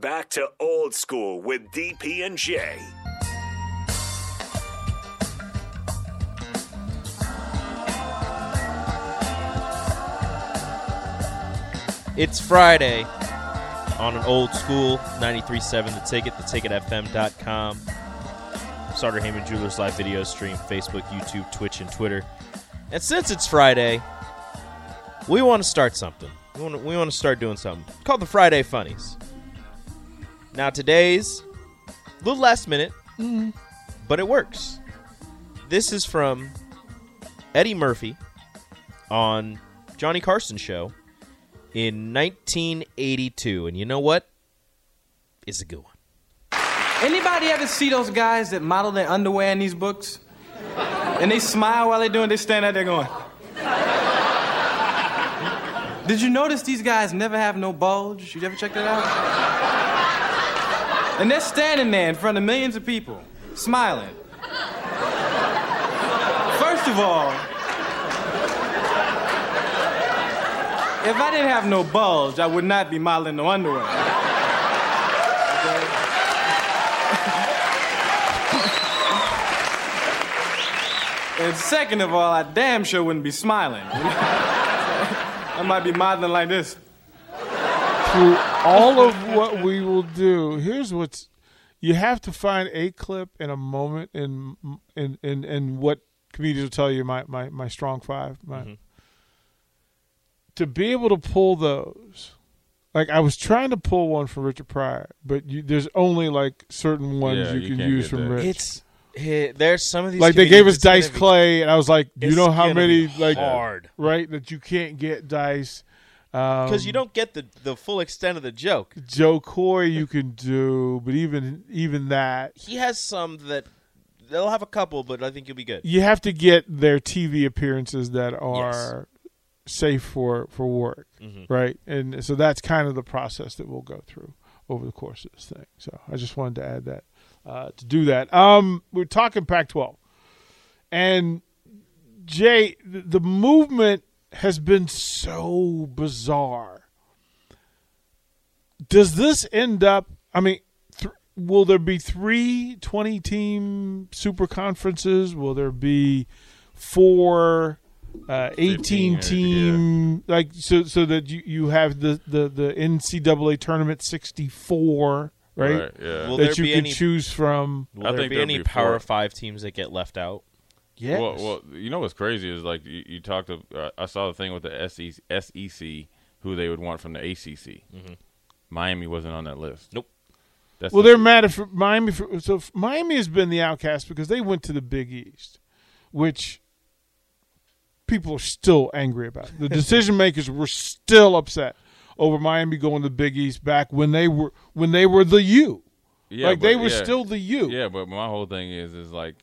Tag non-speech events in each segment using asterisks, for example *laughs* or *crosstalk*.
Back to old school with DP and J. It's Friday on an old school 93.7 The Ticket, theticketfm.com. Starter Heyman Jewelers live video stream, Facebook, YouTube, Twitch, and Twitter. And since it's Friday, we want to start something. We want to, we want to start doing something called the Friday Funnies. Now, today's a little last minute, mm-hmm. but it works. This is from Eddie Murphy on Johnny Carson show in 1982, and you know what? It's a good one. Anybody ever see those guys that model their underwear in these books? And they smile while they're doing, they stand out there going. Did you notice these guys never have no bulge? You ever check that out? And they're standing there in front of millions of people, smiling. First of all, if I didn't have no bulge, I would not be modeling no underwear. And second of all, I damn sure wouldn't be smiling. *laughs* I might be modeling like this. Through all of what we will do, here's what's you have to find a clip and a moment in in in, in what comedians will tell you my my, my strong five. My, To be able to pull those, like I was trying to pull one from Richard Pryor, but you, there's only like certain ones Yeah, you, you can use from that. Rich. It's eh, there's some of these like they gave us comedians, it's gonna Dice be- Clay, and I was like, you know how many like hard right that you can't get Dice because um, you don't get the the full extent of the joke. Jo Koy you can do, but even even that He has some that they'll have a couple, but I think you'll be good. you have to get their TV appearances that are safe for for work, Mm-hmm. right? And so that's kind of the process that we'll go through over the course of this thing. So I just wanted to add that uh, to do that. Um, we're talking Pac-12, and Jay, the, the movement has been so bizarre. Does this end up? I mean, th- will there be three 20 team super conferences? Will there be four uh, 18 15, team like so so that you, you have the, the, the NCAA tournament 64 right, Right, yeah. Will there that you be can any- choose from Will I there think be any Power four. Five teams that get left out? Yes Well, well, you know what's crazy is like you, you talked. To, uh, I saw the thing with the SEC, SEC, who they would want from the ACC. Miami wasn't on that list. Nope. That's well they're mad at Miami for, so f- Miami has been the outcast because they went to the Big East which people are still angry about the *laughs* decision makers were still upset over Miami going to the Big East back when they were when they were the U yeah, like they were yeah. still the U Yeah, but my whole thing is is like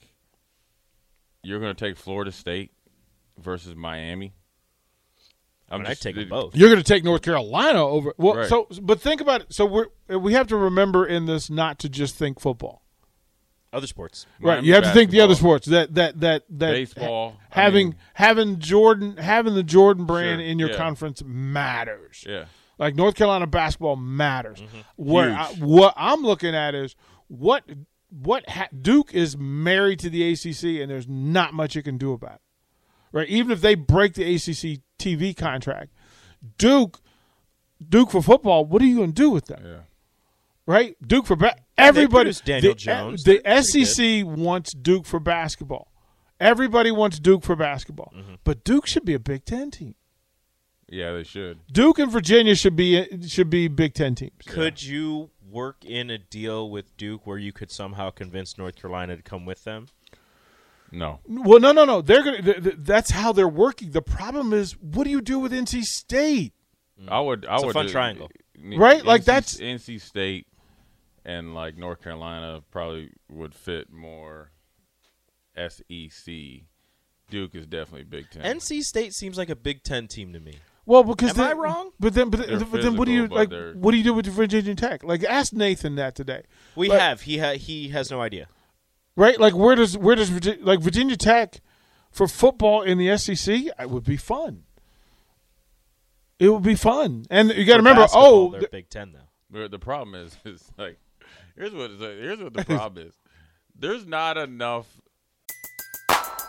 you're going to take Florida State versus Miami. I mean, I'd take them it- both. You're going to take North Carolina over. Well, Right. so but think about it. So we're we have to remember in this not to just think football. Other sports. Right. Miami You have to think the other sports. That that that that baseball. ha- I having mean, having Jordan having the Jordan brand Sure, in your yeah. conference matters. yeah. Like North Carolina basketball matters. Mm-hmm. What I, Huge. what I'm looking at is what what ha- Duke is married to the ACC, and there's not much you can do about it. Right? Even if they break the ACC TV contract, Duke Duke for football, what are you going to do with that? Yeah. right? Duke for ba- everybody. Daniel the, Jones. The They're SEC wants Duke for basketball. Everybody wants Duke for basketball, Mm-hmm. but Duke should be a Big Ten team. Yeah, they should. Duke and Virginia should be should be Big Ten teams. Could you work in a deal with Duke where you could somehow convince North Carolina to come with them? No. Well, no, no, no. They're gonna. Th- th- that's how they're working. The problem is, what do you do with NC State? Mm. I would. I It's a would fun do- triangle. Right? Like, NC that's- NC State and like North Carolina probably would fit more. SEC. Duke is definitely Big Ten. NC State seems like a Big Ten team to me. Well, because Am I wrong? But then, but, They're but then, what do you like? they're- What do you do with Virginia Tech? Like, ask Nathan that today. We Like- have. He ha- he has no idea. right? Like, where does where does Virgi- like Virginia Tech for football in the SEC? It would be fun. It would be fun, and you got to remember. Oh, they're Big Ten though. The problem is, *laughs* is like here's what here's what the problem is. There's not enough.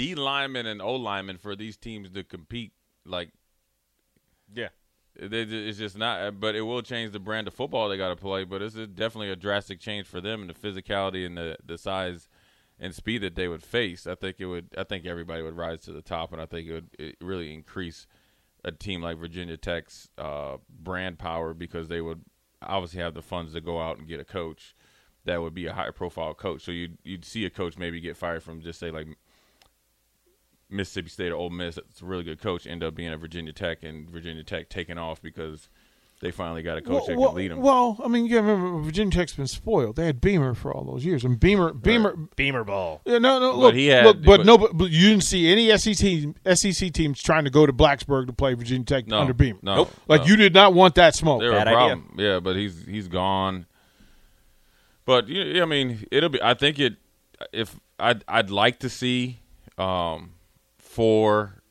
D linemen and O linemen for these teams to compete. Like Yeah. they, it's just not. But it will change the brand of football they got to play. But it's definitely a drastic change for them and the physicality and the the size and speed that they would face. I think it would. I think everybody would rise to the top, and I think it would it really increase a team like Virginia Tech's uh, brand power because they would obviously have the funds to go out and get a coach that would be a high profile coach. So you'd you'd see a coach maybe get fired from just say like Mississippi State or Ole Miss. It's a really good coach. End up being at Virginia Tech and Virginia Tech taking off because they finally got a coach that well, can lead them. well, I mean, you got to remember Virginia Tech's been spoiled. They had Beamer for all those years, and Beamer, Beamer, Beamer ball. Yeah, no, no. But Look, he had- look, but, but- no, but, but you didn't see any SEC SEC teams trying to go to Blacksburg to play Virginia Tech no, under Beamer. No, Nope. Like no. you did not want that smoke. They're a Bad idea. problem. Yeah, but he's he's gone. But yeah, I mean, it'll be. I think it. If I'd I'd like to see um, four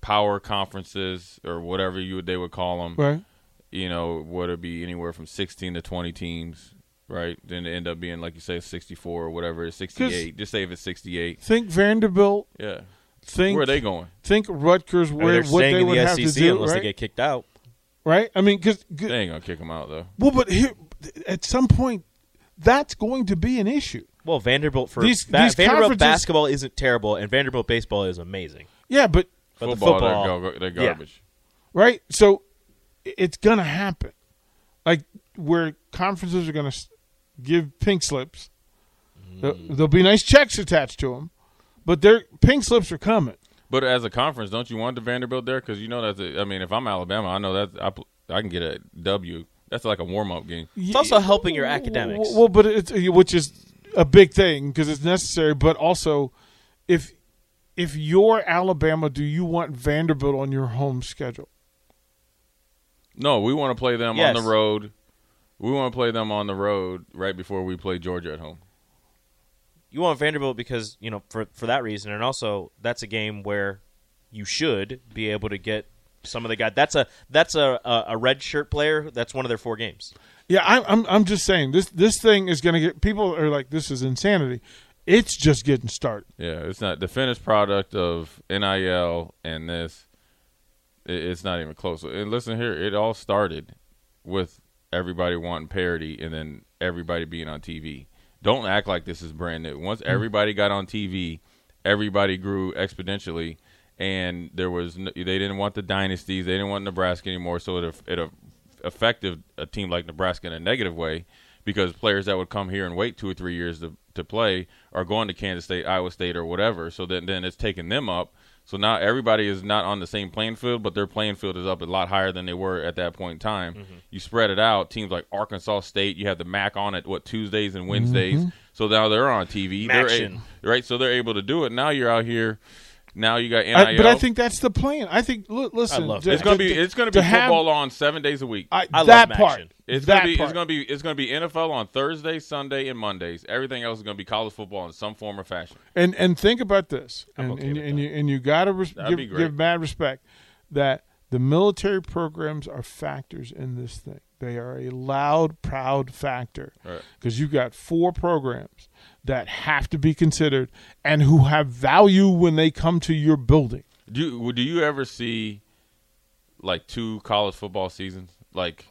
power conferences or whatever you would they would call them. Right. You know, would it be anywhere from sixteen to twenty teams? Right. Then it end up being like you say, sixty-four or whatever. It's sixty-eight. Just say if it's sixty-eight. Think Vanderbilt. Yeah. Think Where are they going? think Rutgers. I mean, Where they're what staying they in would the have SEC to do, unless right? they get kicked out. right? I mean, because They ain't gonna kick them out though. well, but here at some point, that's going to be an issue. Well, Vanderbilt for These- Va- these Vanderbilt basketball isn't terrible, and Vanderbilt baseball is amazing. Yeah, but But the football, football, they're, go- they're yeah. garbage. right? So it's gonna happen, like where conferences are gonna give pink slips. There- mm. There'll be nice checks attached to them, but their pink slips are coming. But as a conference, don't you want the Vanderbilt there? Because you know that's. A, I mean, if I'm Alabama, I know that I, I can get a W. That's like a warm up game. It's also helping your academics. Well, but it's which is a big thing because it's necessary. But also, if if you're Alabama, do you want Vanderbilt on your home schedule? No, we want to play them Yes. on the road. We want to play them on the road right before we play Georgia at home. you want Vanderbilt because you know for for that reason, and also that's a game where you should be able to get some of the guys. That's a that's a a, a red shirt player. That's one of their four games. Yeah, I'm I'm, I'm just saying this this thing is going to get people are like this is insanity. It's just getting started. Yeah, it's not the finished product of NIL and this. it- It's not even close. And listen here, it all started with everybody wanting parity and then everybody being on TV. Don't act like this is brand new. Once mm-hmm. everybody got on TV, everybody grew exponentially, and there was no, they didn't want the dynasties. They didn't want Nebraska anymore. So it it affected a team like Nebraska in a negative way because players that would come here and wait two or three years to to play are going to Kansas State, Iowa State, or whatever. So then then it's taking them up. So now everybody is not on the same playing field, but their playing field is up a lot higher than they were at that point in time. Mm-hmm. You spread it out. Teams like Arkansas State, you have the MAC on it what Tuesdays and Wednesdays. Mm-hmm. So now they're on TV. They're a- right? So they're able to do it. Now you're out here now you got NIL. I, but I think that's the plan. I think. Li- listen, love to- it's gonna to- be it's gonna to be have- football on seven days a week. I, I love that MACtion. part. It's that gonna be part. it's gonna be it's gonna be NFL on Thursday, Sunday, and Mondays. Everything else is gonna be college football in some form or fashion. And and think about this, and okay and, and you and you got to res- give, be give mad respect that the military programs are factors in this thing. They are a loud, proud factor Right. because you've got four programs that have to be considered and who have value when they come to your building. Do you, do you ever see like two college football seasons, like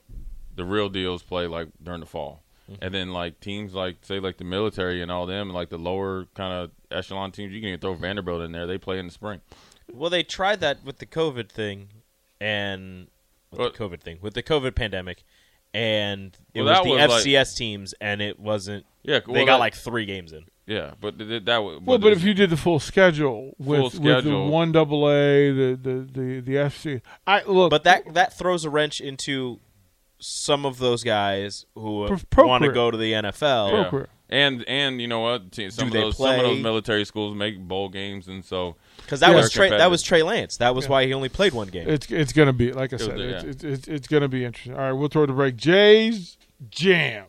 the real deals play like during the fall, Mm-hmm. and then like teams like say like the military and all them, like the lower kind of echelon teams, you can even throw Vanderbilt in there. They play in the spring. Well, they tried that with the COVID thing, and with What? the COVID thing with the COVID pandemic, and it Well, was the was like- FCS teams, and it wasn't. Yeah, they got that- like three games in. Yeah, but th- th- that was Well, but if you did the full schedule with, with the schedule. one double A, the, the the the FC, I look. But that that throws a wrench into some of those guys who Pro- pro want to go to the NFL. Yeah. Career. And and you know what? Some Do of they those some of those military schools make bowl games, and so Because that Yeah. was Trey, that was Trey Lance. That was why he only played one game. It's it's gonna be like I was said. the- it's, yeah. it's, it's it's gonna be interesting. All right, we'll throw the break. Jay's jam.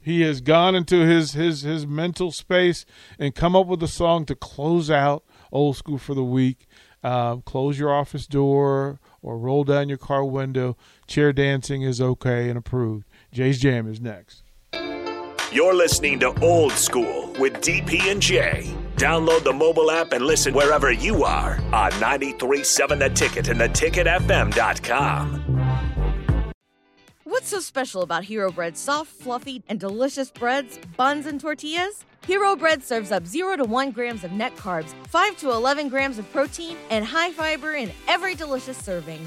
He has gone into his his his mental space and come up with a song to close out old school for the week. Um, close your office door or roll down your car window. Chair dancing is okay and approved. Jay's jam is next. You're listening to Old School with DP and J. Download the mobile app and listen wherever you are on 937 The Ticket and theticketfm.com. What's so special about Hero Bread's soft, fluffy, and delicious breads, buns, and tortillas? Hero Bread serves up 0 to 1 grams of net carbs, 5 to 11 grams of protein, and high fiber in every delicious serving.